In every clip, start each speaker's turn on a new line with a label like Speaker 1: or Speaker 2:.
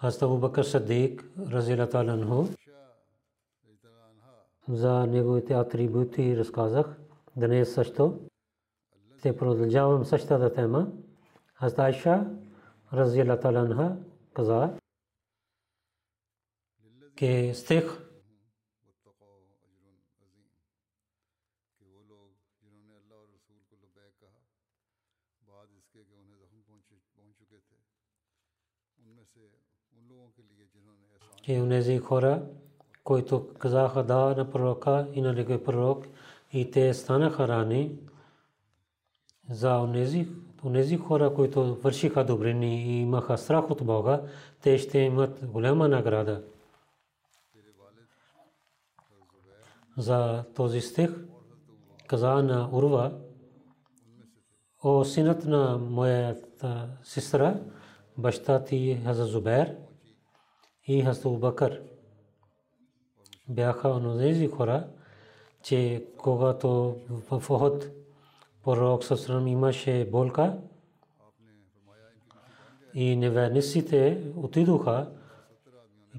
Speaker 1: Хазрат Абу Бакр Садик, разила Таланху, за неговите атрибути разказах. Днес също ще продължавам същата тема. Хазрат Айша, разила Таланха, каза, کہ стих че унези хора, които казаха да на пророка и на неговия пророк, и те станаха рани за унези, унези хора, които вършиха добрини и имаха страх от Бога, те ще имат голяма награда. За този стих каза на Урва, о синът на моята сестра, баща ти Хаза Зубер и Хаза Бакър бяха онези хора, че когато в Охот пророк Сасрам имаше болка и неверниците отидоха,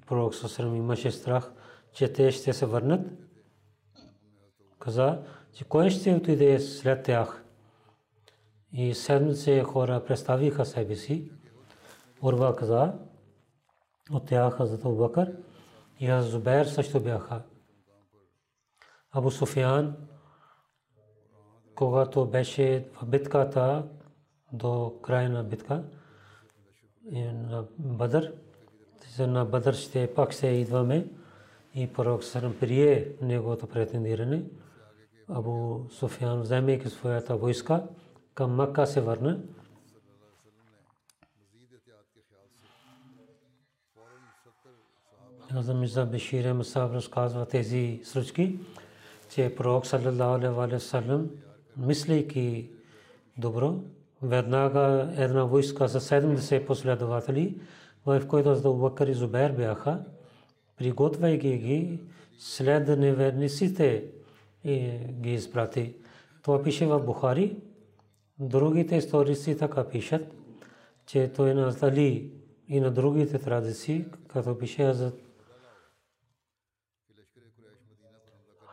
Speaker 1: пророк Сасрам имаше страх, че те ще се върнат. Каза, че кой ще отиде след тях? И седмица хора представиха себе си. Урва каза, от тях Хазрат Бакър и Хазрат Зубер също бяха. Абу Суфиян, когато беше в битката до края на битка на Бадър, на Бадър ще пак се идваме и пророк Сарам прие неговото претендиране. Абу Суфиян, вземайки своята войска, към Макка се върна. Хазам Мирза Бешир Масаб разказва тези случки, че пророк саллалаху алейхи васалам, мислейки добро, веднага една войска с 70 последователи, в който Азда Бакър и Зубер бяха, приготвяйки ги след неверниците ги изпрати. Това пише в Бухари. Другите историци така пишат, че той на Али и на другите традиции, като пише за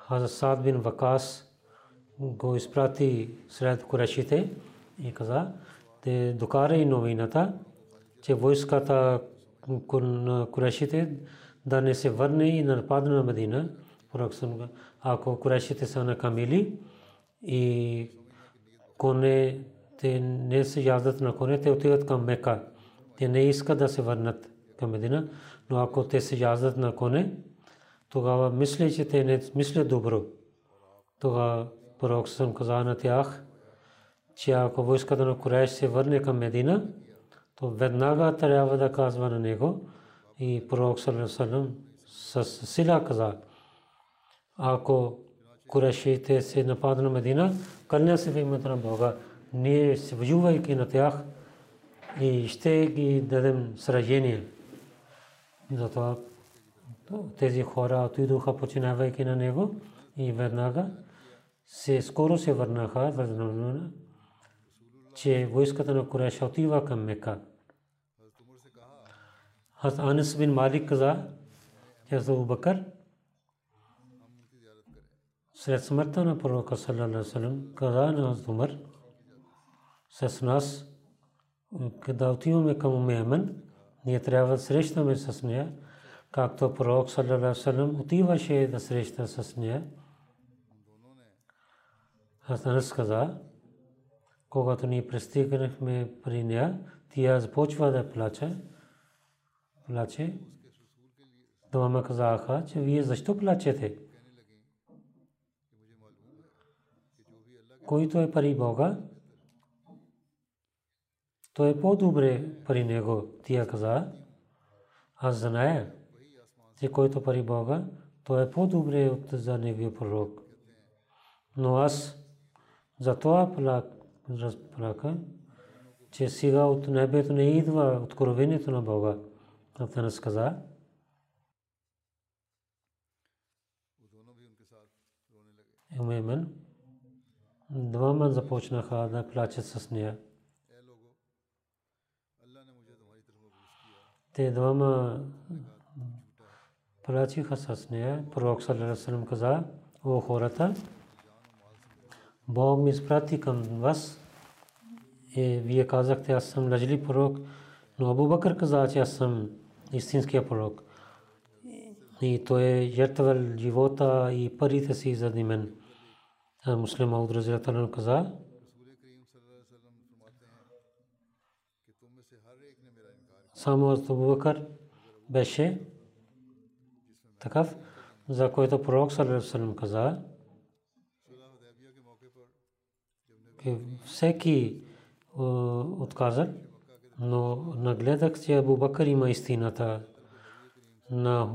Speaker 1: Хазрат Сад бин Вакас го изпрати сред курешите и каза, те докара и новината, че войската на курешите да не се върне и нападне на Медина. Ако курешите са накамили и коне те не се яздат на коне, те отиват към Мека. Те не искат да се върнат към Медина, но ако те се яздат на коне, тогава мисли, че те не мислят добро. Тогава пророк съм каза на тях, че ако войската на Куреш се върне към Медина, то веднага трябва да казва на него и пророк Салам с сила каза, ако Курешите се нападат на Медина, кълня се в името на Бога, ние се воювайки на тях, и ще ги дадем сражение. Затова тези хора отидоха починавайки на него и веднага се скоро се върнаха, възможно, че войската на Куреша отива към Мека. Хаз Анис бин Малик каза, че Абу Бакър след смъртта на пророка саллалаху каза на Умар с нас когда отиваме към Умемен, ние трябва да срещаме с нея, както пророк саллалаху отиваше да среща с нея. Анас каза, когато ние пристигнахме при нея, тя започва да плаче. Плаче. Двама казаха, че вие защо плачете? Който е пари Бога, то е по-добре при него. Тя каза, аз зная, че който пари Бога, то е по-добре от за неговия пророк. Но аз за това разпрака, че сега от небето не идва откровението на Бога. Атанас каза, Умемен, двама започнаха да плачат с нея. Те двама нея. Пророк Салерасалам каза, о хората, Бог ми изпрати към вас. И вие казахте, аз съм лъжли пророк. Но Абу Бакър каза, че аз съм истинския пророк. И той е жертвал живота и парите си заради мен. Муслим Ауд Разилаталан каза, само Абу Бакър беше такъв, за който пророк Салерасалам каза, всеки отказа, но нагледах, че Абу Бакър има истината на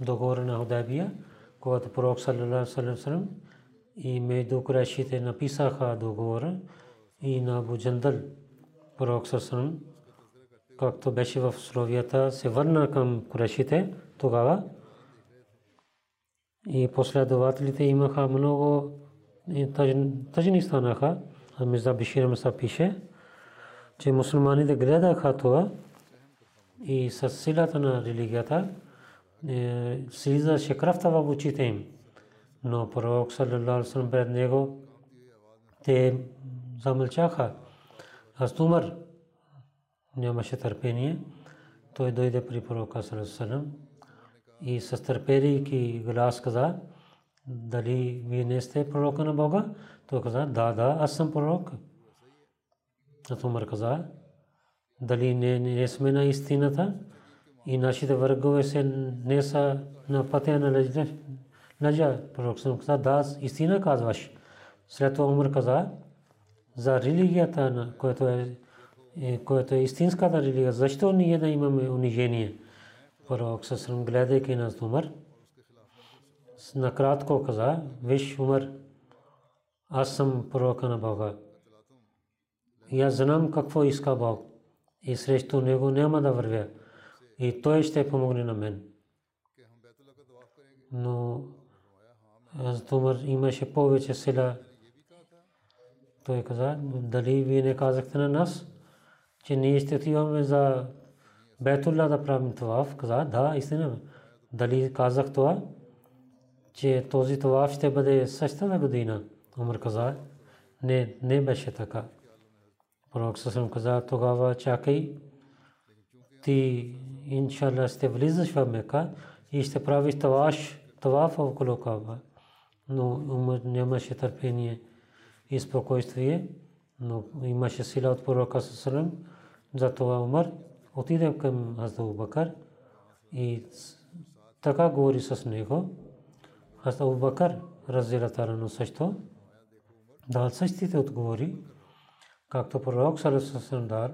Speaker 1: договора на Худайбия, когато пророк саллалаху и между курайшите написаха договора и на Абу Джандал пророк саллалаху както беше в условията, се върна към курайшите тогава и последователите имаха много тъжни станаха. Мирза Бишир Маса пише, че мусулманите гледаха това и с силата на религията е, слизаше кръвта в очите им. Но пророк саллалаху пред него те замълчаха. Аз нямаше търпение. Той дойде при пророка саллалаху и с търпение глас каза, дали вие не сте пророка на Бога? Той каза, да, да, аз съм пророк. А Умар каза, дали не, не сме на истината и нашите врагове се не са на пътя на лъжа. Пророк съм каза, да, истина казваш. След това Умар каза, за религията, на което е, е, което е истинската религия, защо ние да имаме унижение? Пророк съм гледайки на Умар, накратко каза, виж Умар, аз съм пророка на Бога. И аз знам какво иска Бог. И срещу него няма да вървя. И той ще помогне на мен. Но аз Умар имаше повече сила. Той каза, дали вие не казахте на нас, че ние ще отиваме за Бетулла да правим това. Каза, да, истина. Дали казах това? че този това ще бъде същата година. Умар каза, не, не беше така. Пророк Сасам каза, тогава чакай, ти иншалла ще влизаш в Мека и ще правиш таваш, таваф около Каба. Но Умар нямаше търпение и спокойствие, но имаше сила от пророка Сасалам. Затова Умар отиде към Азда Бакър и така говори с него. Хазрат Абу Бакър разделата също дал същите отговори, както пророк Салесалам дал.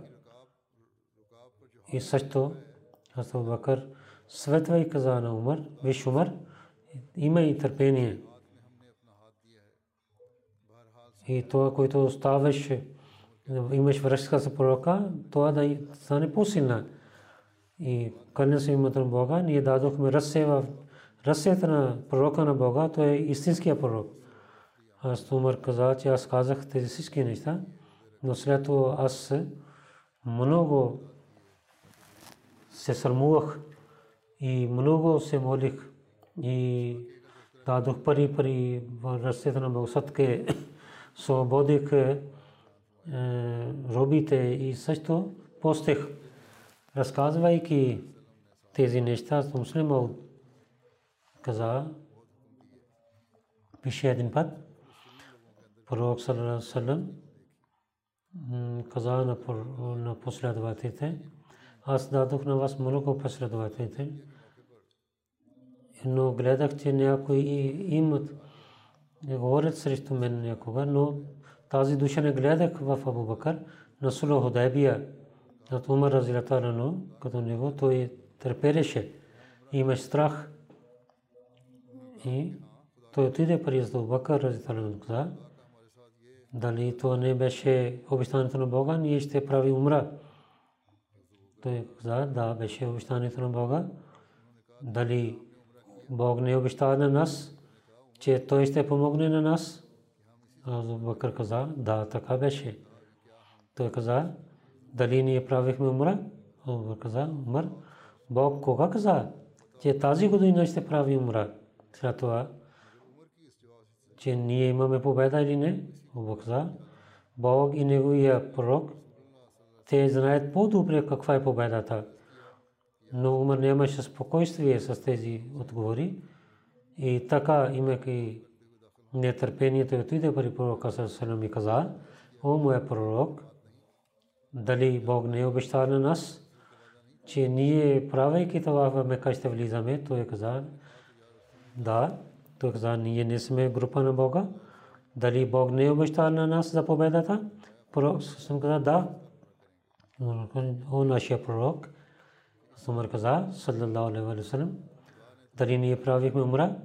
Speaker 1: И също Хазрат Абу Бакър светва и каза на Умар, виж Умар, има и търпение. И това, което оставаше имаш връзка с пророка, това да стане по-силна. И кълня се името на Бога, ние дадохме в ръцете на пророка на Бога, той е истинския пророк. Аз Умар каза, че аз казах тези всички неща, но след това аз много се срамувах и много се молих и дадох пари пари в ръцете на Бога, садке, свободих робите и също постех, разказвайки тези неща, муслима каза, пише един път, пророк Салам каза на последователите, аз дадох на вас много последователите, но гледах, че някои имат, говорят срещу мен някога, но тази душа не гледах в Абу Бакър, на Суло Худайбия, от Умар Разилатарано, като него, той търпелеше, имаш страх. И той отиде при Абу Бакър Разилатарано каза, дали това не беше обещанието на Бога, ние ще прави умра. Той каза, да, беше обещанието на Бога. Дали Бог не обещава на нас, че Той ще помогне на нас? Абу Бакър каза, да, така беше. Той каза, дали ние правихме умра? Абу Бакър каза, умър. Бог кога каза, че тази година ще прави умра? След това, че ние имаме победа или не? Абу каза, Бог и неговия пророк, те знаят по-добре каква е победата. Но Умар нямаше спокойствие с тези отговори. И така, имайки нетърпението отиде при пророка Салам и каза, о моя пророк, дали Бог не обещава на нас, че ние правейки това в Мека ще влизаме, той каза, да, той каза, ние не сме група на Бога, дали Бог не обещава на нас за победата, пророк съм каза, да, о нашия пророк, Сумар каза, саллаллаху алейхи ва салlam, дали ние правихме умра,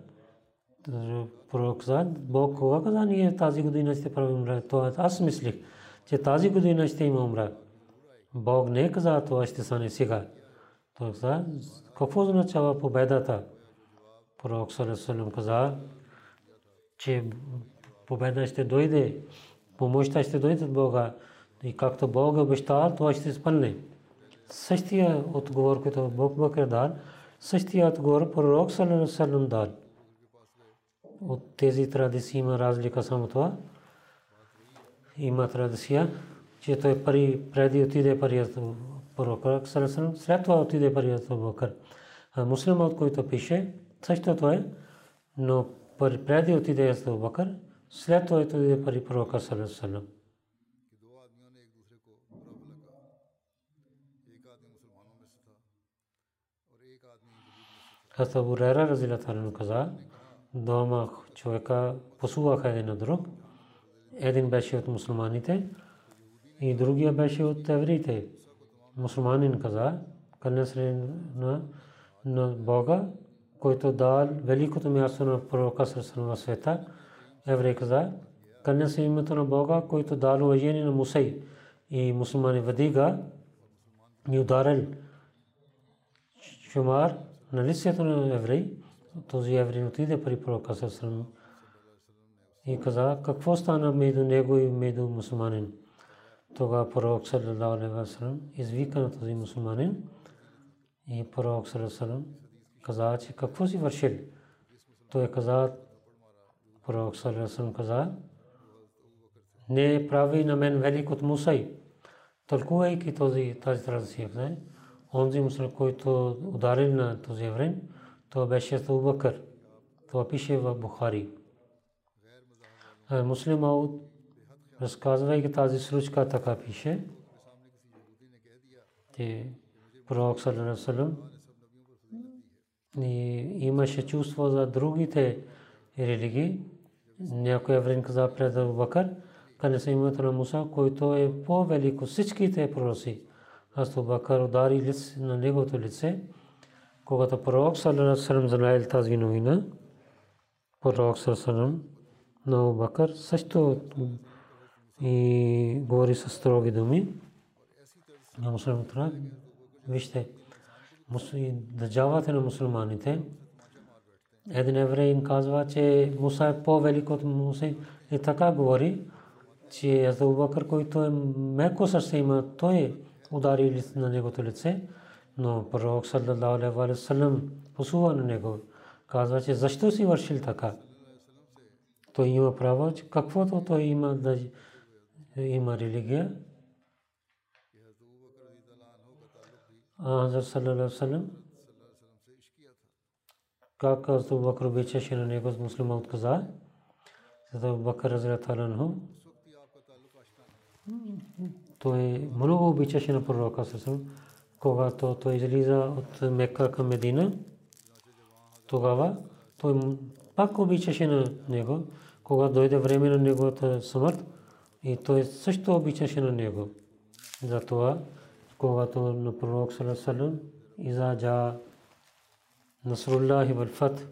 Speaker 1: пророк каза, Бог кога каза, ние тази година ще правим умра. Това аз мислих, че тази година ще има умра. Бог не каза, това ще стане сега. Той каза, какво означава победата? Пророк Салесалем каза, че победа ще дойде, помощта ще дойде от Бога. И както Бог обещава, това ще изпълне. Същия отговор, който Бог Бакър дал, същия отговор пророк Салесалем дал от тези традиции има разлика само това. Има традиция, че той пари преди отиде парият пророк след това отиде парият Бакър. Муслимът, който пише, също това е, но преди отиде Бакър, след това отиде пари пророка Салесалам. Хазрат Абу Райра разилата каза, двама човека посуваха един на друг. Един беше от мусулманите и другия беше от евреите. Мусулманин каза, се на, на Бога, който дал великото място на пророка в света. Еврей каза, кълня се името на Бога, който дал уважение на Мусей. И мусулмани вдига и ударил шумар на лицето на еврей този еврей отиде при пророка Сърсърм и каза, какво стана между него и между мусулманин. Тога пророк Салалаху извика на този мусулманин и пророк Салалаху каза, че какво си вършил. Той каза, пророк Салалаху каза, не прави на мен велик от Мусай. Тълкувайки тази традиция, онзи мусулман, който ударил на този еврей, това беше Абу Бакър. Това пише в Бухари. Муслим Ауд, разказвайки тази случка, така пише, че пророк Салам имаше чувство за другите религии. Някой еврейн каза пред Абу Бакър, къде се името на Муса, който е по-велико всичките пророци. Аз Бакър удари на неговото лице когато пророк саллалаху знаел тази новина, пророк саллалаху на Бакър също и говори с строги думи. На мусулманите, вижте, държавата на мусулманите, един евреин казва, че Муса е по-велик от Муса и така говори, че Азабу Бакър, който е меко сърце има, той удари на негото лице, но пророк саллалаху алейхи ва саллям посува на него. Казва, че защо си вършил така? Той има право, че каквото той има да има религия. А Хазрат саллалаху саллям как Азабу Бакр обичаше на него с муслима отказа. Азабу Бакр разрят анху той много обичаше на пророка Сасам, когато той излиза от Мекка към Медина. Тогава той пак обичаше на него, когато дойде време на неговата смърт и той също обичаше на него. Затова, когато на пророк Салам иза джа Насруллахи вал фат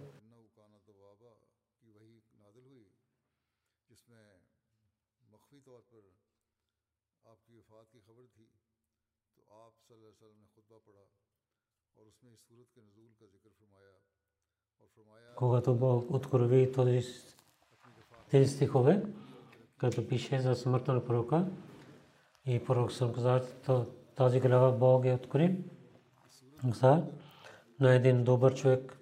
Speaker 1: когато Бог открови тези стихове, като пише за смъртта на пророка. И пророк съм казал, тази глава Бог е откри. На един добър човек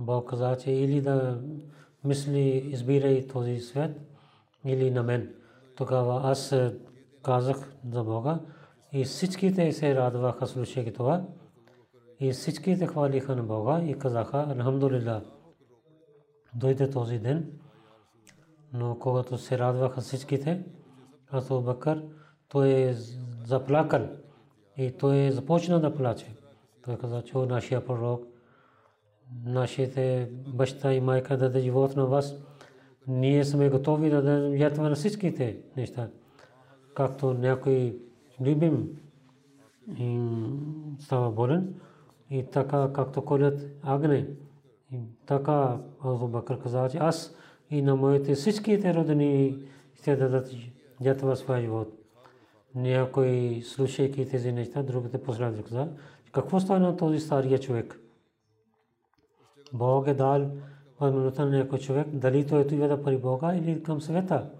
Speaker 1: Бог каза, че или да мисли, избирай този свят, или на мен. Тогава аз казах за Бога и всичките се радваха, слушайки това. И всичките хвалиха на Бога и казаха, Алхамдулилlah, дойде този ден, но когато се радваха всичките, Абу Бакър, той е заплакал и той е започна да плаче. Той каза, че нашия пророк, нашите баща и майка даде живот на вас, ние сме готови да дадем жертва на всичките неща. Както някой любим става болен, и така както колят агне, и така Абу каза, че аз и на моите всичките родини ще дадат жертва своя живот. Някой, слушайки тези неща, другите последват каза, какво стана този стария човек? Бог е дал възможността на някой човек, дали той отива да пари Бога или към света.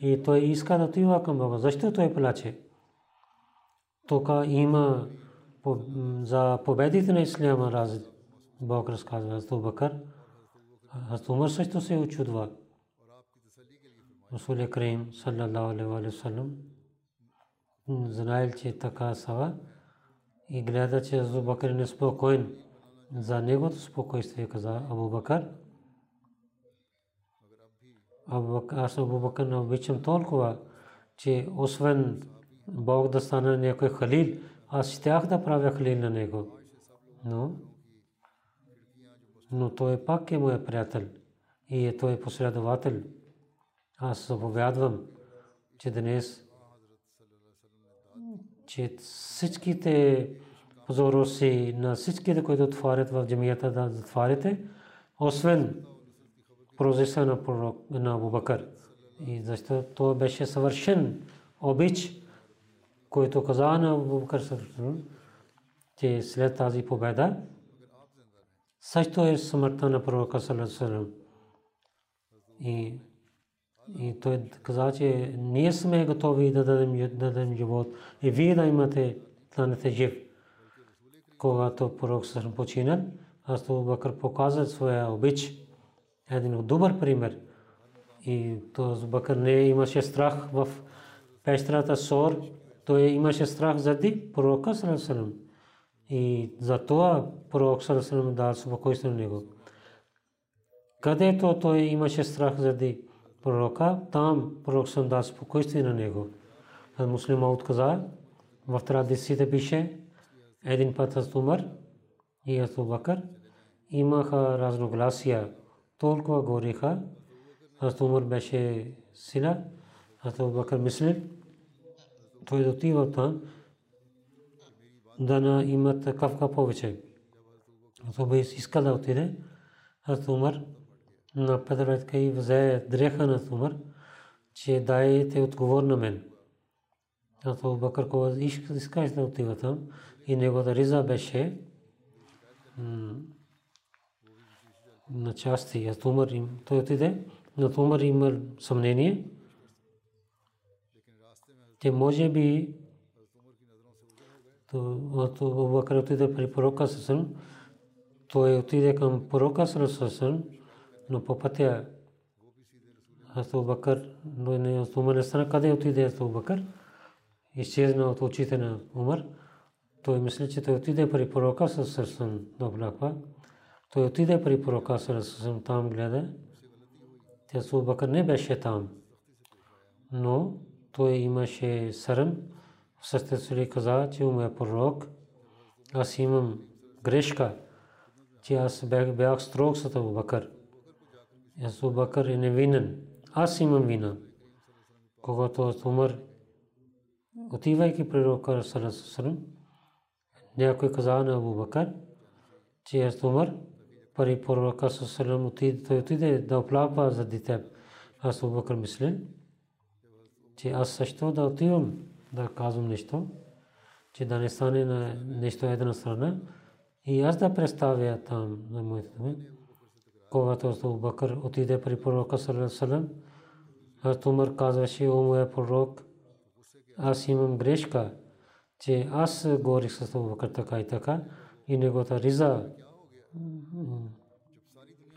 Speaker 1: И той иска да отива към Бога. Защо той плаче? Тук има за победите на Исляма раз Бог разказва Хазрат Бакър. Хазрат Умар също се очудва. Расул Крим саллаллаху алейхи ва саллям знаел, че така става и гледа, че Хазрат Бакър не спокоен за негото спокойствие, каза Абу Бакър. Аз Абу Бакър не обичам толкова, че освен Бог да стане някой халил, аз щях да правя халил на него. Но, но той пак е моя приятел и е той последовател. Аз заповядвам, че днес че всичките позороси на всичките, които отварят в джамията да затваряте, освен прозеса на пророк на Абубакър. И защото той беше съвършен обич който каза на Абубакър че след тази победа също е смъртта на пророка Салесалам. И, и той каза, че ние сме готови да дадем, да дадем живот и вие да имате, станете жив. Когато пророк Салесалам починал, аз Абубакър показа своя обич. Един добър пример. И то Абубакър не имаше страх в пещерата Сор, той имаше страх заради пророка Салесалам. И за това пророк Салесалам дал спокойствие на него. Където той имаше страх заради пророка, там пророк Салесалам дал спокойствие на него. Муслима отказа, в традициите пише, един път аз Умар и аз Бакър имаха разногласия, толкова гориха, аз Умар беше сила, аз Бакър мислил, той да отива там, да на имат кавка повече. То бе иска да отиде. Аз Умар на Петроветка и взе дреха на Умар. че дайте отговор на мен. Ато Бакър кога иска да отива там и неговата риза беше на части. Аз Умар им, той отиде, но Умар има съмнение, че може би то Бакър отиде при пророка Сасан, той отиде към пророка Сасан, но по пътя Абу Бакър, но не Умар не стана къде отиде Абу Бакър, изчезна от очите на Умар. Той мисли, че той отиде при пророка Сасан да влаква. Той отиде при пророка Сасан там гледа. Абу Бакър не беше там. Но той имаше сърм. Сърцето си каза, че му е пророк. Аз имам грешка, че аз бях строг с Абу Бакър. Абу Бакър е невинен. Аз имам вина. Когато Умар, отивайки при Салам, някой каза на Абу Бакър, че аз Умар, пари пророка Салам той отиде да оплаква за дете. Аз Абу Бакър мисля, че аз също да отивам да казвам нещо, че да не стане на нещо една страна и аз да представя там на моите думи. Когато Абу Бакър отиде при пророка Салам, аз Умар казваше, о моя пророк, аз имам грешка, че аз говорих с Абу Бакър така и така и неговата риза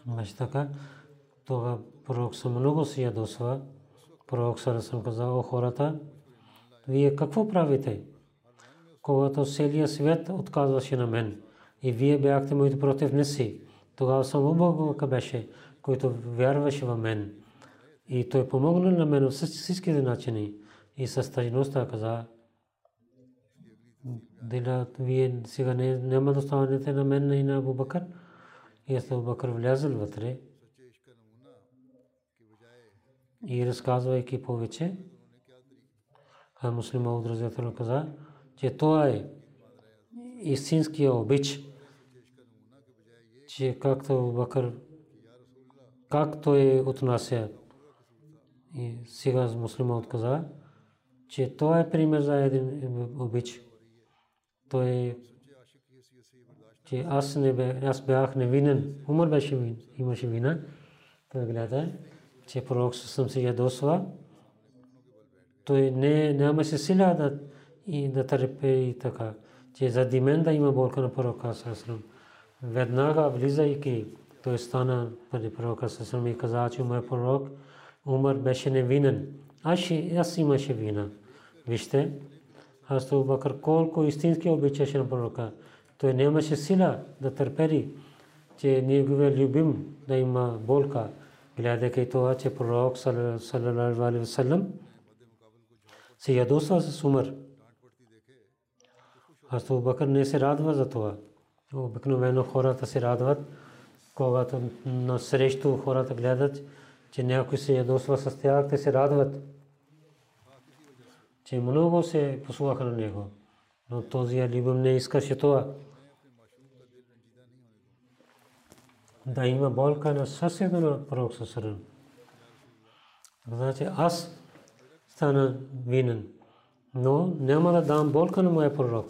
Speaker 1: беше така. Това пророк съм много си ядосва. Пророк съм казал, о хората, вие какво правите? Когато целият свет отказваше на мен и вие бяхте моите противници, тогава само Бог беше, който вярваше в мен. И той помогна на мен с всичките начини. И с тъжността каза, Дила, вие сега няма да станете на мен и на Абу Бакър. И аз Абу Бакър влязъл вътре. И разказвайки повече, а муслима от Разиятел каза, че това е истинския обич, че както Бакър, как той отнася и сега муслима отказа, че това е пример за един обич. Той е, че аз, не аз бях невинен. Умър беше имаше вина. Той гледа, че пророк съм се ядосва. Той не, нямаше сила да, и да търпе и така. Че заради мен да има болка на пророка Сасрам. Веднага влизайки, той стана преди пророка Сасрам и каза, че е пророк. Умар беше невинен. Аз, аз имаше вина. Вижте, Абу Бакър колко истински обичаше на пророка. Той нямаше сила да търпери, че ние го любим да има болка. Гледайки това, че пророк салалалаху алейхи васалам се ядосва с Умар. Аз Бакър не се радва за това. Обикновено хората се радват, когато на срещу хората гледат, че някой се ядосва с тях, те се радват, че много се послуха на него. Но този Алибъм не искаше това. Да има болка на съседа на пророк Сасаран. Значи аз стана винен, но няма да дам болка на моя пророк.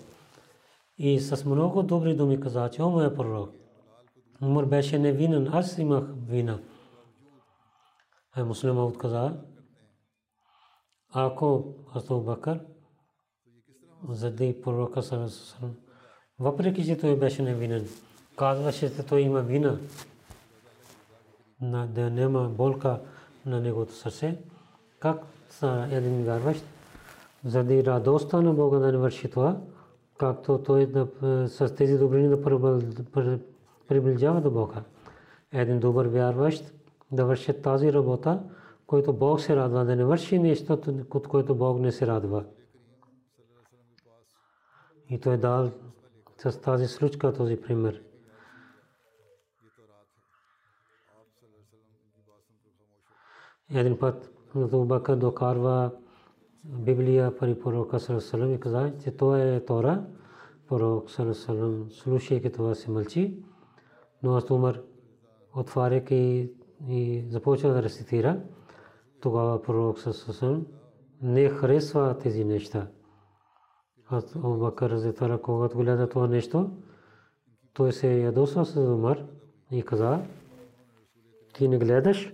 Speaker 1: И с много добри думи каза, че о моя пророк. Умар беше невинен, аз имах вина. А муслима отказа, ако Абу Бакър заради пророка Салам, въпреки че той беше невинен, казваше, че той има вина, да няма болка на неговото сърце, как са един вярващ, заради радостта на Бога да не върши това, както той да, с тези добрини да приближава до Бога. Един добър вярващ да върши тази работа, който Бог се радва, да не върши нещо, от което Бог не се радва. И той дал с тази случка този пример. Един път Бакър докарва Библия при пророка Салам и каза, че това е Тора. Пророк Салам слушайки това се мълчи, но аз Умар отваряйки и започва да рецитира. тогава пророк Сасасан не харесва тези неща. Аз Бакър Разитара, когато гледа това нещо, той се ядосва с Умар и каза, ти не гледаш,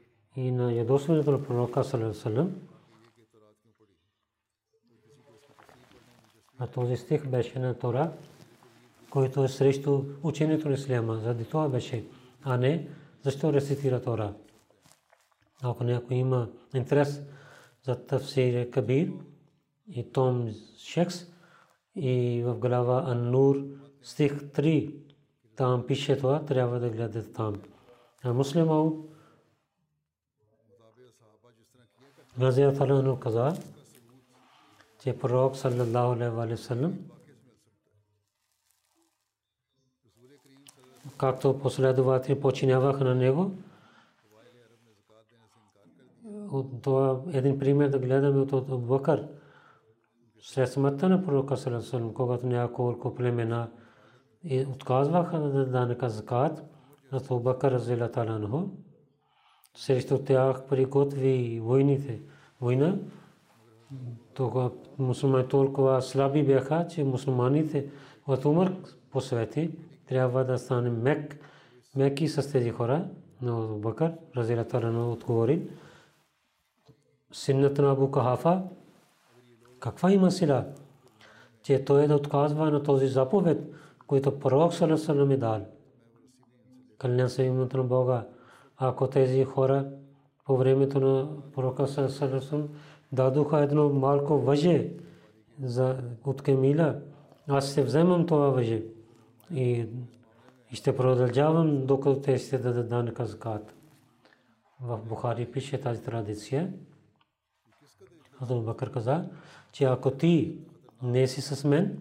Speaker 1: и на ядосването на пророка Салем. А този стих беше на Тора, който е срещу учението на Исляма. Заради това беше, а не защо рецитира Тора. Ако някой има интерес за Тавсир Кабир и Том Шекс и в глава Аннур стих 3, там пише това, трябва да гледате там. А муслимал Газия Талану каза, че пророк саллаллаху алейхи ва саллям както последователи починяваха на него. От това един пример да гледаме от Бакър. След смъртта на пророка саллаллаху когато няколко племена и отказваха да данъка закат, на Бакър разила таланху. Срещу тях приготви войните. Война, тогава мусулмани толкова слаби бяха, че мусулманите от Умар посвети, трябва да стане мек, меки с тези хора. Но Бакър, разила таланху, отговори, синът на Абу Кахафа, каква има сила, че той да отказва на този заповед, който пророк Салесалам е дал. Кълня се името на Бога. Ако тези хора по времето на пророка Салесалам дадоха едно малко въже за от Кемила, аз ще вземам това въже и ще продължавам докато те ще дадат данъка закат. В Бухари пише тази традиция. Хазрат Бакър каза, че ако ти не си с мен,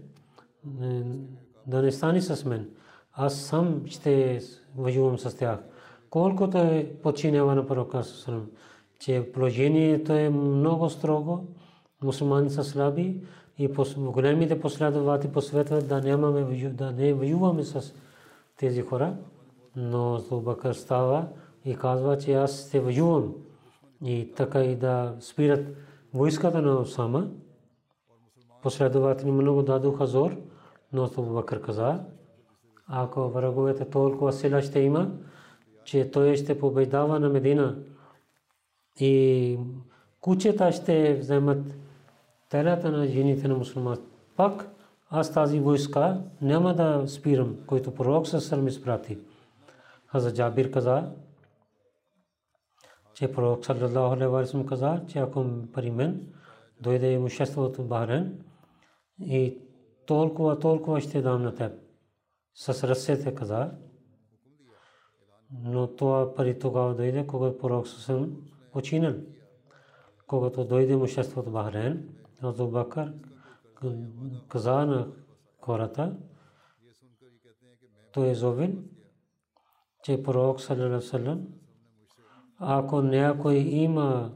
Speaker 1: да не стане с мен. Аз сам ще воювам с тях. Колкото е подчинява на пророка Сусалам, че положението е много строго, мусулмани са слаби и големите последователи посветват да нямаме, да не воюваме с тези хора. Но Зубакър става и казва, че аз ще воювам. И така и да спират войската на Осама. Последователи много дадоха зор но Абу Бакър каза, ако враговете толкова сила ще има, че той ще побеждава на Медина и кучета ще вземат телата на жените на мусулман. Пак аз тази войска няма да спирам, който пророк със сърм изпрати. Хаза Джабир каза, че пророк саллаллаху алейхи ва саллям каза, че ако при мен дойде имущество от Бахрен и толкова, толкова ще дам на теб. С ръцете каза. Но това пари тогава дойде, когато пророк съм починал. Когато дойде имуществото Бахрейн, Абу Бакър каза на хората, той е зовен, че пророк саллаллаху ако някой има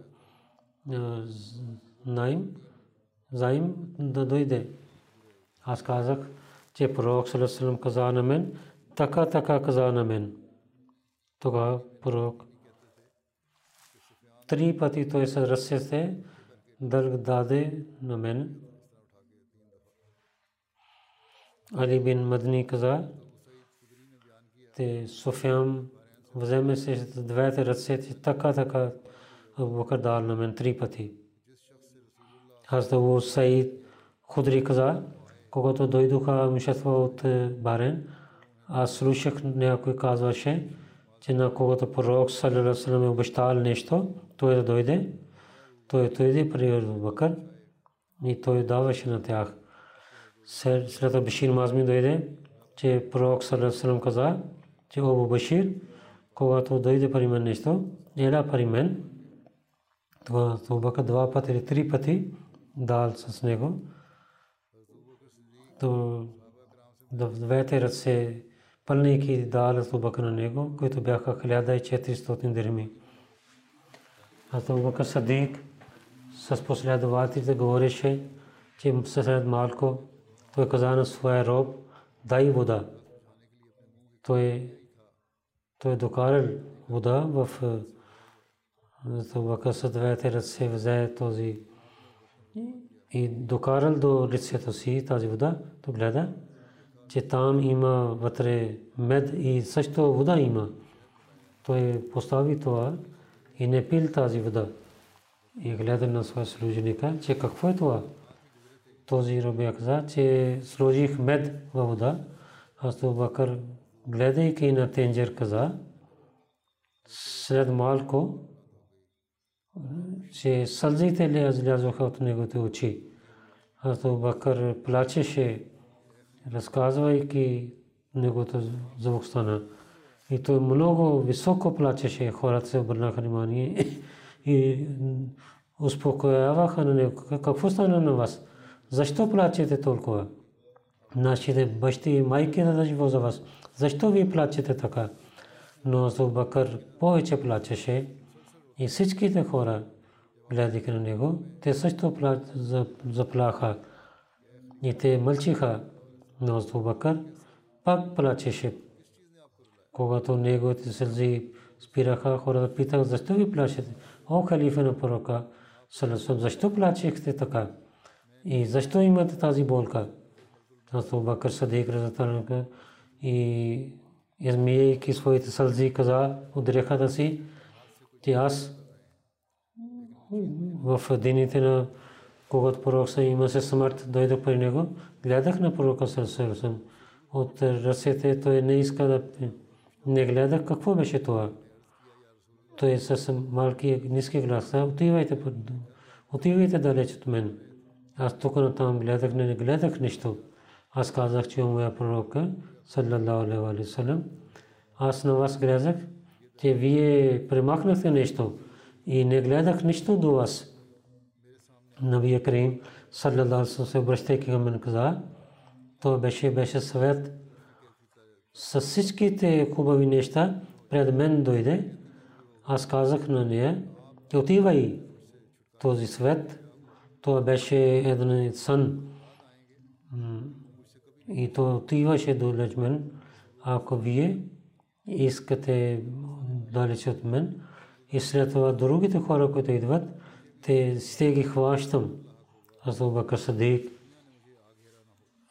Speaker 1: найм, заим да дойде аз казах, че пророк Салесалам каза на мен, така, така каза на мен. Тогава пророк три пъти той се разсете, дълг даде на мен. Али бин Мадни каза, те Софиям вземе се с двете ръце, така, така, Абу Бакър дал на мен три пъти. Аз да Саид Худри каза, когато дойдоха имущества от е, Барен, аз слушах някой казваше, че на когато пророк саллалаху е обещал нещо, той да дойде, той дойде при Бакър и той даваше на тях. След Башир Мазми дойде, че пророк саллалаху каза, че Абу Башир, когато дойде при мен нещо, ела при мен, Това Абубакър два пъти или три пъти дал с него. То двете ръце пълнейки дал Абубакър на него, които бяха 1400 дирхами. Аз Абубакър Садик с последователите говореше, че след малко той каза на своя роб, дай вода. Той, той докарал вода в Абубакър с двете ръце взе този и докарал до лицето си тази вода, то гледа, че там има вътре мед и също вода има. Той постави това и не пил тази вода. И гледа на своя служеника, че какво е това? Този робия каза, че сложих мед във вода. Аз Бакър, гледайки на тенджер, каза, след малко, че сълзите ли излязоха от неговите очи. Аз Бакър плачеше, разказвайки звук стана. И той много високо плачеше, хората се обърнаха внимание и успокояваха на него. Какво стана на вас? Защо плачете толкова? Нашите бащи и майки да живо за вас. Защо ви плачете така? Но Азу Бакър повече плачеше и всичките хора, гледаха на него, те също заплаха и те мълчиха. Но Азу Бакър пак плачеше. Когато неговите сълзи спираха, хората питаха, защо ви плачете? О, халифа на пророка, защо плачехте така? И защо имате тази болка? Аз Бакър Садик разатарника и измияйки своите сълзи каза от дрехата си, че аз в дените на когато пророк са имаше смърт, дойдох при него, гледах на пророка Сърсърсъм. От ръцете той не иска да не гледах какво беше това. Той с малки ниски гласа, отивайте, отивайте далеч от мен. Аз тук на там гледах, не гледах нищо. Аз казах, че моя пророк, саллаллаху алейхи салам, аз на вас гледах, че вие премахнахте нещо и не гледах нищо до вас. Набия Карим, саллаллаху се обръщайки към мен каза, то беше, беше съвет с всичките хубави неща пред мен дойде. Аз казах на нея, отивай този свет, това беше един сън. И то отиваше до мен. Ако вие искате далеч от мен, и след това другите хора, които идват, те сте ги хващам. Аз Бакър Садик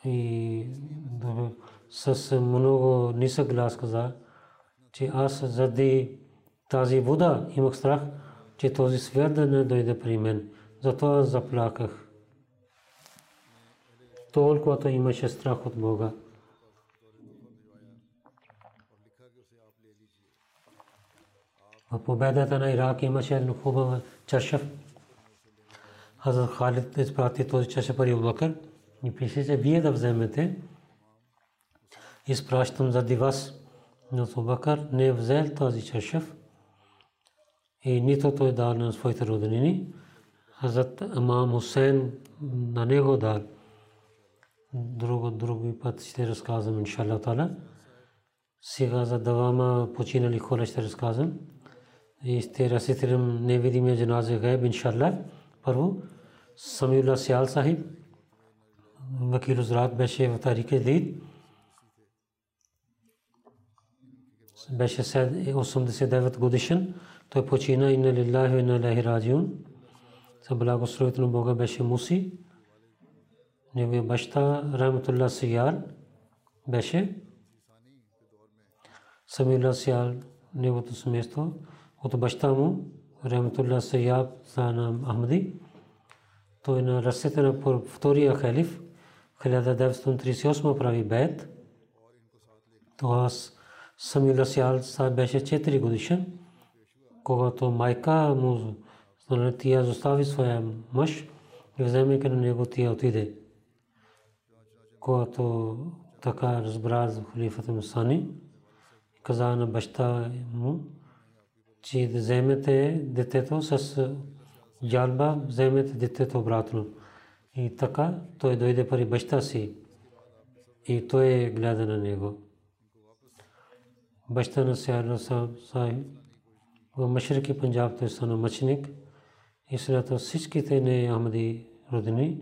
Speaker 1: и с много нисък глас каза, че аз заради тази вода имах страх, че този свят да не дойде при мен. Затова заплаках. Толкова имаше страх от Бога. В победата на Ирак имаше един хубав чашев. Хазрат Халид изпрати този чашев пари Бакър и пише, че вие да вземете. Изпращам заради вас. Но Бакър не е взел този чашев и нито той дал на своите роднини. Хазрат Амам Хусейн на него дал. Друго, други път ще разказвам, иншалла тала. Сега за двама починали хора ще разказвам. И ще разцитирам невидимия джаназе гайб, иншалла. Първо, Самиулла Сял Сахиб, вакил Узрат беше в Тарике Дид. Беше 89 годишен. Той почина инна лиллахи ва инна илайхи раджиун. За благословието на Бога беше Муси. Неговия баща Рахматулла Сияр беше. Самилла Сияр, неговото семейство, от баща му, Рахматулла Сияр Сана Ахмади. Той на ръцете на втория халиф, 1938 прави бед. Това Самилла Сияр беше 4 годишен когато майка му тия застави своя мъж и вземайки на него тия отиде. Когато така разбра халифата Мусани, каза на баща му, че да вземете детето с джалба, вземете детето обратно. И така той дойде при баща си и той гледа на него. Баща на Сяра Сахиб в Машрики Панджаб той стана мъченик и след това всичките не Ахмади родини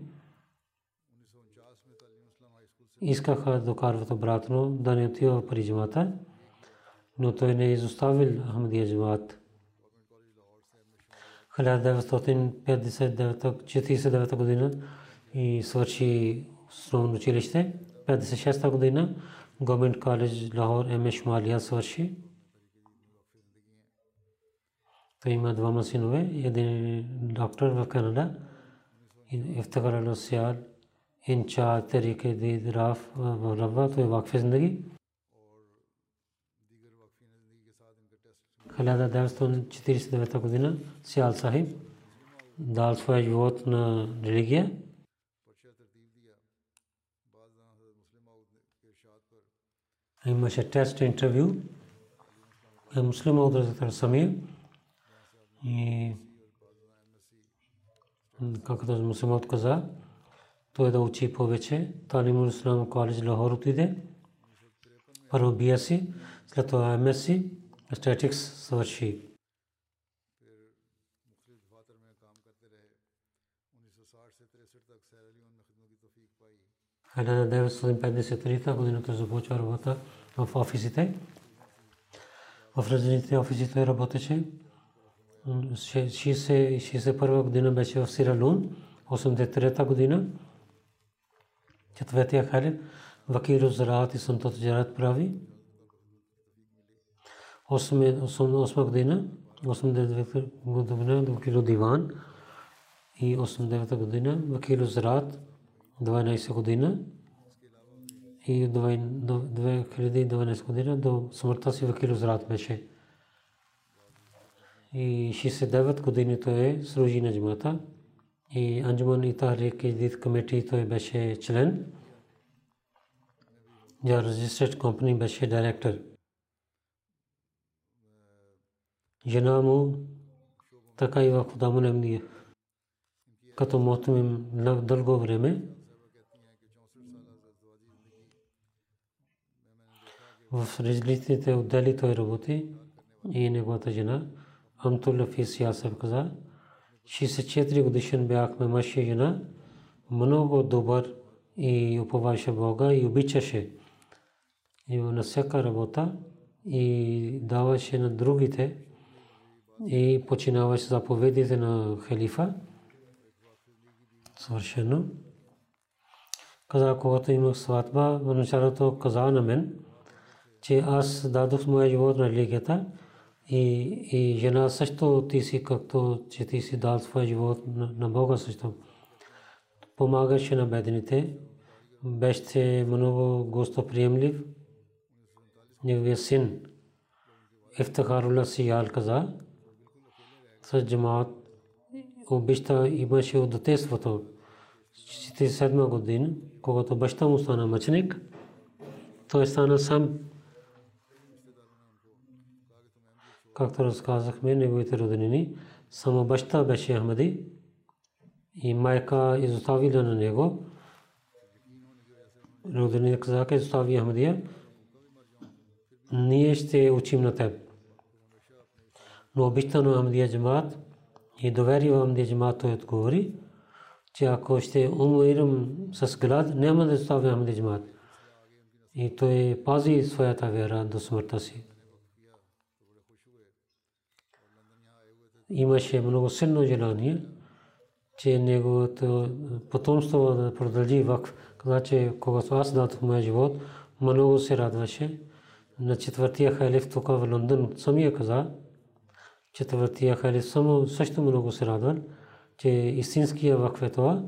Speaker 1: искаха да докарват обратно, да не отива при джамата, но той не изоставил Ахмадия джамаат. 1949-49 година и свърши основно училище. година کالج لاہور ایم اے شمالیہ سورشی تو اماد ہوئے یہ دن ڈاکٹر و کینیڈا افتخار السیال انچارج طریقے دید راف روا تو واقف زندگی 1949 година Сиал Сахиб дал своя живот на религия. Имаше тест интервю. Муслим Аудразатар самия. И както муслимът каза, той да учи повече. Талимул Ислам коледж Лахор отиде. Първо BSc, след това MSc, Statics свърши. Хиляда 1953 година той започва работа в офисите. В различните офиси той работеше. 61 година беше в Сиралун, 83 година четвъртия халиф Вакил Зараат и Сантот Джарат прави. 8 година, 89 година Вакил Диван и 89 година Вакил Зараат 12 година и 2012 година до смъртта си Вакил Зараат беше. И 69 години той е служи на джамата и Анджуман и Тахрик Издит кмети той беше член. Я регистриран компания беше директор. Жена му така и в Худамун Амния. Като мотом им на дълго време в различните отдели той работи и неговата жена Амтулла Фисия се каза 64 годишен бяхме мъж и жена, много добър и уповаше Бога и обичаше и на всяка работа и даваше на другите и починаваше заповедите на халифа. Съвършено. Каза, когато имах сватба, в началото каза на мен, че аз дадох моя живот на религията, и, и жена също ти си, както че ти си дал своя живот на, на Бога също. Помагаше на бедните, беше много гостоприемлив. Неговия син Ифтахарула Сиял каза, с джамаат обичта имаше от детството. 47 година, когато баща му стана мъченик, той стана сам както разказахме, неговите роднини, само баща беше Ахмади и майка изоставила на него. Роднините казаха, изостави Ахмадия, ние ще учим на теб. Но обичта на Ахмадия джамаат и доверие в Ахмадия джамаат той отговори, че ако ще умирам с глад, няма да оставя Ахмадия джамаат. И той пази своята вера до смъртта си. имаше много силно желание, че неговото потомство да продължи вакф. Каза, че когато аз дадох моя живот, много се радваше. На четвъртия халиф тук в Лондон самия каза, четвъртия халиф само също много се радва, че истинския вакф е това,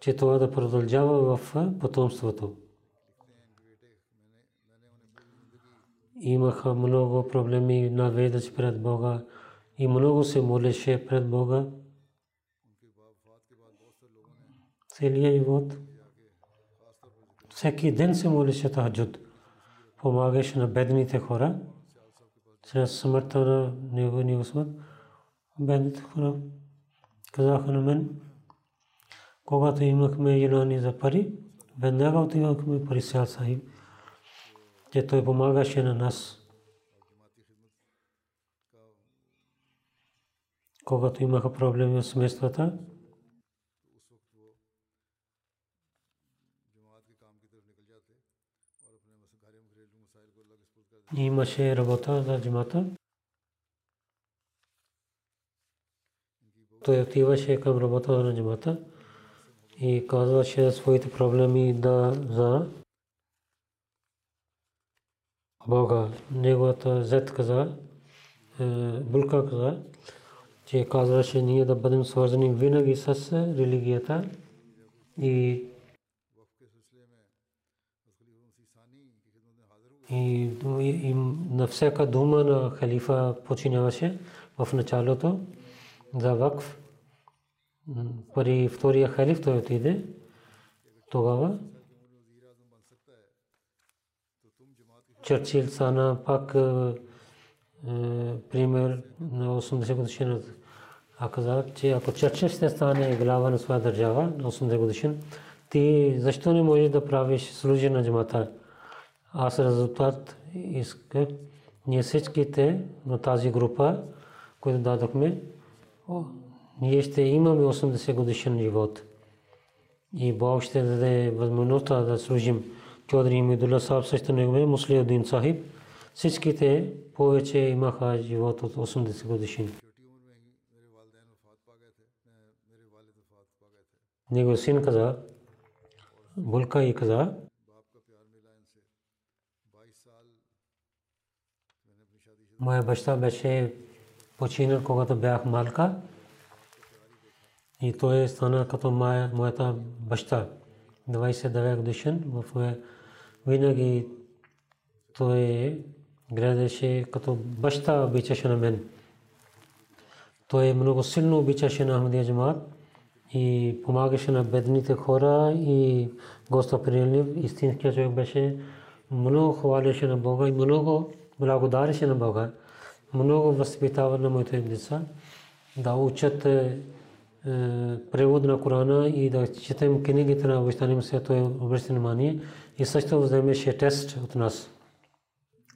Speaker 1: че това да продължава в потомството. Имаха много проблеми на ведачи пред Бога и много се молеше пред Бога. Целият живот. Всеки ден се молеше тахаджуд. Помагаше на бедните хора. Чрез смъртта на него, него смърт. Бедните хора. казаха на мен, когато имахме желание за пари, веднага отивахме при Сял Сахиб, че той помагаше на нас. Когато имаха проблеми с семействата, имаше работа за джамата. Той отиваше към работа на джамата и казваше своите проблеми да за Бога. Неговата зет каза, е, Булка каза, че казваше ние да бъдем свързани винаги с религията и и, и на всяка дума на халифа починяваше в началото за вакф. При втория халиф той отиде тогава. Черчил стана пак пример на 80 годишен. А каза, че ако Черчил ще стане глава на своя държава на 80 годишен, ти защо не можеш да правиш служи на джамата? Аз резултат исках ние всичките на тази група, които дадохме, ние ще имаме 80 годишен живот. И Бог ще даде възможността да служим. Чодри Мидула Сахаб също негове, Муслиудин Сахиб. Всичките повече имаха живот от 80 годишни. Него син каза, Булка и каза, Моя баща беше починал, когато бях малка. И той стана като моя, моята баща. 29 годишен. В винаги той гледаше като баща обичаше на мен. Той много силно обичаше на Ахмадия Джамаат и помагаше на бедните хора и гостоприемлив. Истинският човек беше много хваляше на Бога и много благодареше на Бога. Много възпитава на моите деца да учат е, превод на Корана и да четем книгите на обещания свят, той обръща внимание и също вземеше тест от нас.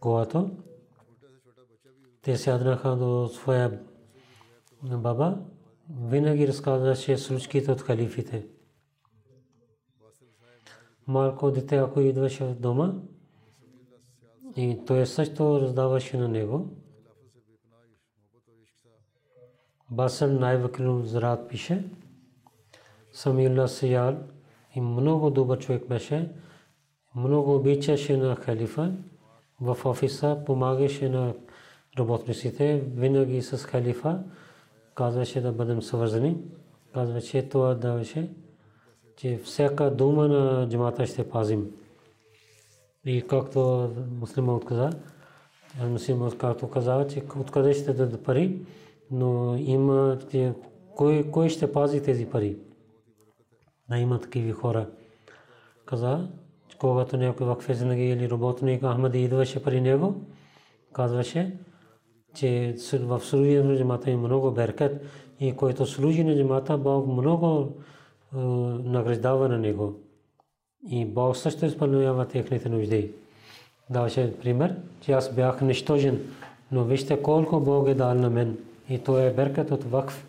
Speaker 1: Когато те сяднаха до своя баба, винаги разказваше случките от халифите. Малко дете, ако идваше в дома, и той също раздаваше на него. Басън най-вакилум зрат пише. Самилла Сиял и много добър човек беше. Много обичаше на халифа. В офиса помагаше на работниците. Винаги с халифа казваше да бъдем свързани. Казваше това даваше, че всяка дума на джамата ще пазим. И както муслимът каза, муслимът както каза, че откъде ще дадат пари, но има, кой, кой ще пази тези пари? Да има такива хора. Каза, когато някой вакфе зинаги или работник Ахмади идваше при него, казваше, че в служение на джамата има много беркет и който служи на джамата, Бог много награждава на него. И Бог също изпълнява техните нужди. Даваше пример, че аз бях нищожен, но вижте колко Бог е дал на мен. И то е беркат от вакф.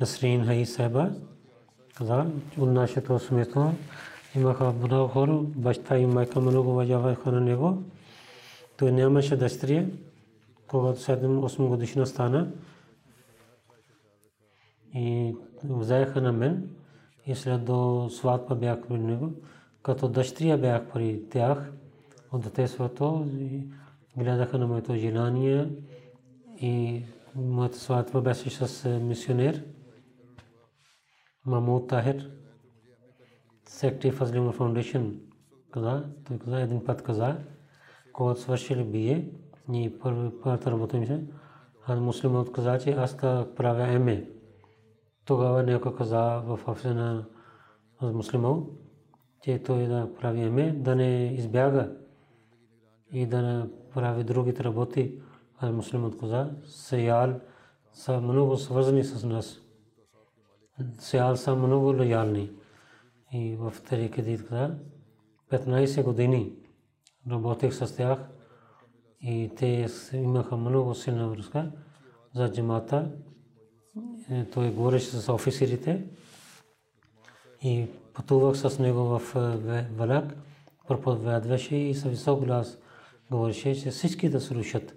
Speaker 1: Насрин Хай Сайба каза, от нашето семейство имаха много хора, баща и майка много уважаваха на него. Той нямаше дъщеря, когато 7-8 годишна стана и взеха на мен и след до сватба бях при него. Като дъщеря бях при тях от детството и гледаха на моето желание и моята сватба беше с мисионер Мамуд Тахир, секретари Фазлима Фаундейшн. Каза, той каза един път каза, когато свършили бие, и първата работа ми се, а муслимът каза, че аз правя еме. Тогава някой каза в офиса на че той да прави еме, да не избяга и да прави другите работи, а муслимът каза, Сиял са много свързани с нас. Сиял са много лоялни. И в Тарикадит каза, 15 години работех с тях и те имаха много силна връзка за джамата. Е, той говореше с офицерите и пътувах с него в е, Валак, проповядваше и с висок глас говореше, че всички да слушат.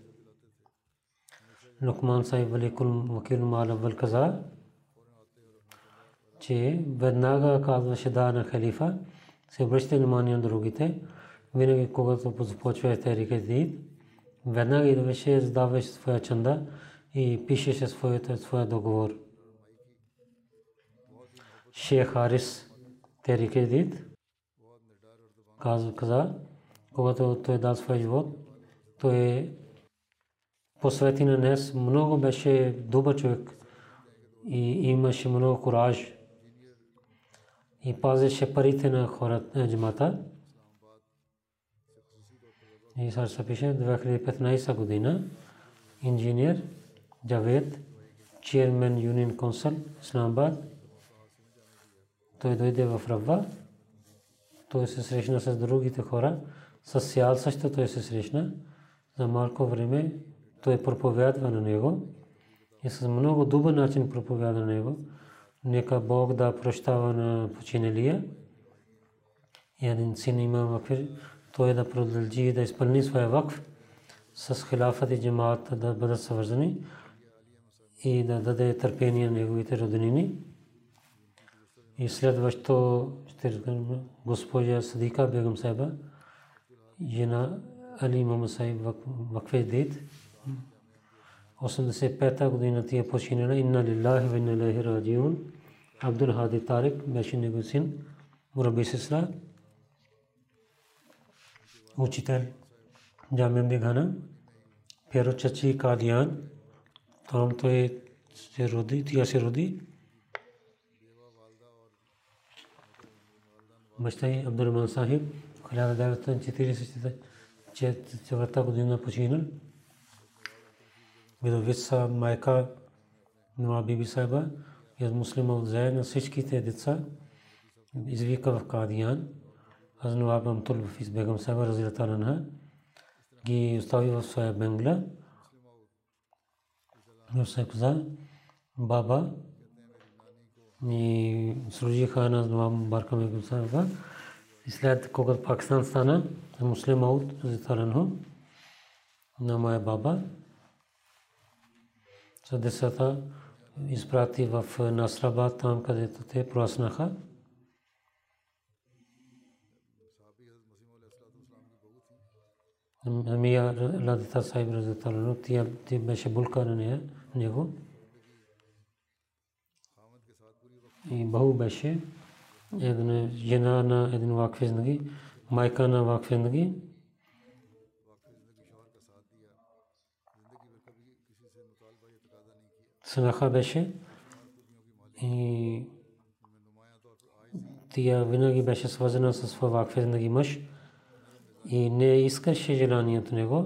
Speaker 1: Лукман Сайб Валикул Вакил Малавал каза, че веднага казваше да на халифа, се обръща внимание на другите, винаги когато започва Тарикадит, веднага идваше, задаваше своя чанда и пишеше своя договор. Шейх Харис Тарикадит каза, когато той дал своя живот, той посвети на нас, много беше добър човек и имаше много кураж и пазеше парите на хората на джамата. И сега се пише 2015 година инженер Джавед, чермен Юнион консул Исламабад. Той дойде в Рава. Той се срещна с другите хора. С Сял също той се срещна. За малко време той проповядва на него. И с много добър начин проповядва на него. Нека Бог да прощава на починалия. И един син има вакфир, той да продължи да изпълни своя вакф с хилафът и джамаат да бъдат съвързани и да даде търпение на неговите роднини. И следващо ще госпожа Садика Бегам Сайба, жена Али Мама Сайб Вакфе Дид, 85-та година тя починала, инна лиллахи ва инна илайхи раджиун. Абдул Хади Тарик беше негов син, мураби сестра, учител. Джамиан Дигана, Пяро Чачи Кадиян, там той се роди, тя се роди. баща й Абдурман Сахиб, 1944 година починал. Видовица майка на Биби Сайба, и муслима от заедно всичките деца извика в Кадиян. Аз Нуаб Амтул Физ Бегам Саба Разилатананха ги остави в своя бенгла. Каза, баба и служиха на Нуаб Барка Саба. И след когато Пакистан стана, муслима от Разилатананха на моя баба. За децата изпрати в Насрабад, там където те проснаха. Амия Ладита Сайб Разаталано, тя беше булка на нея, него. И Баху беше една жена на един вакфизнги, майка на вакфизнги. Санаха беше и тя винаги беше свързана с своя вакфирнаги мъж и не искаше желанието него.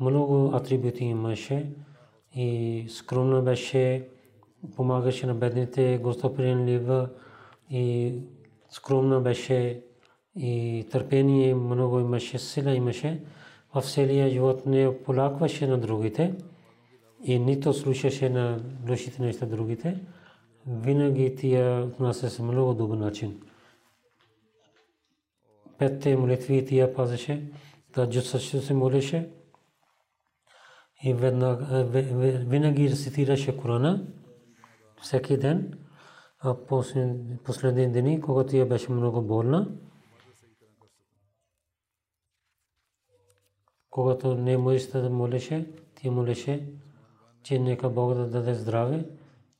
Speaker 1: Много атрибути имаше и скромна беше, помагаше на бедните, гостоприемлива и скромна беше и търпение много имаше, сила имаше. В целия живот не полакваше на другите и нито слушаше на лошите неща другите, винаги тия отнася се много добър начин. Петте молитви тия пазеше, да също се молеше и винаги рецитираше Корана всеки ден, а последния ден, когато тя беше много болна, когато не можеше да молеше, тя молеше че нека Бог да даде здраве,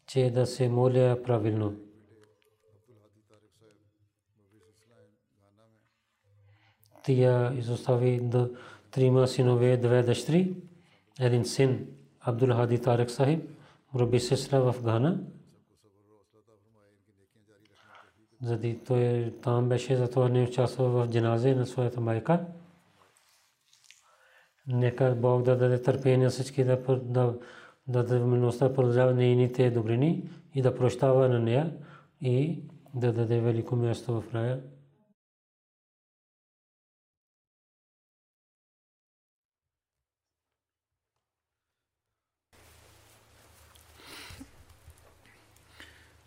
Speaker 1: че да се моля правилно. Тя изостави до трима синове, две дъщери, един син Абдул Хади Тарек Сахиб, Раби сестра в Гана. Зади той там беше, затова не участва в джаназе на своята майка. Нека Бог да даде търпение всички да, да, да даде милостта продължава нейните добрини и да прощава на нея и да даде велико място в рая.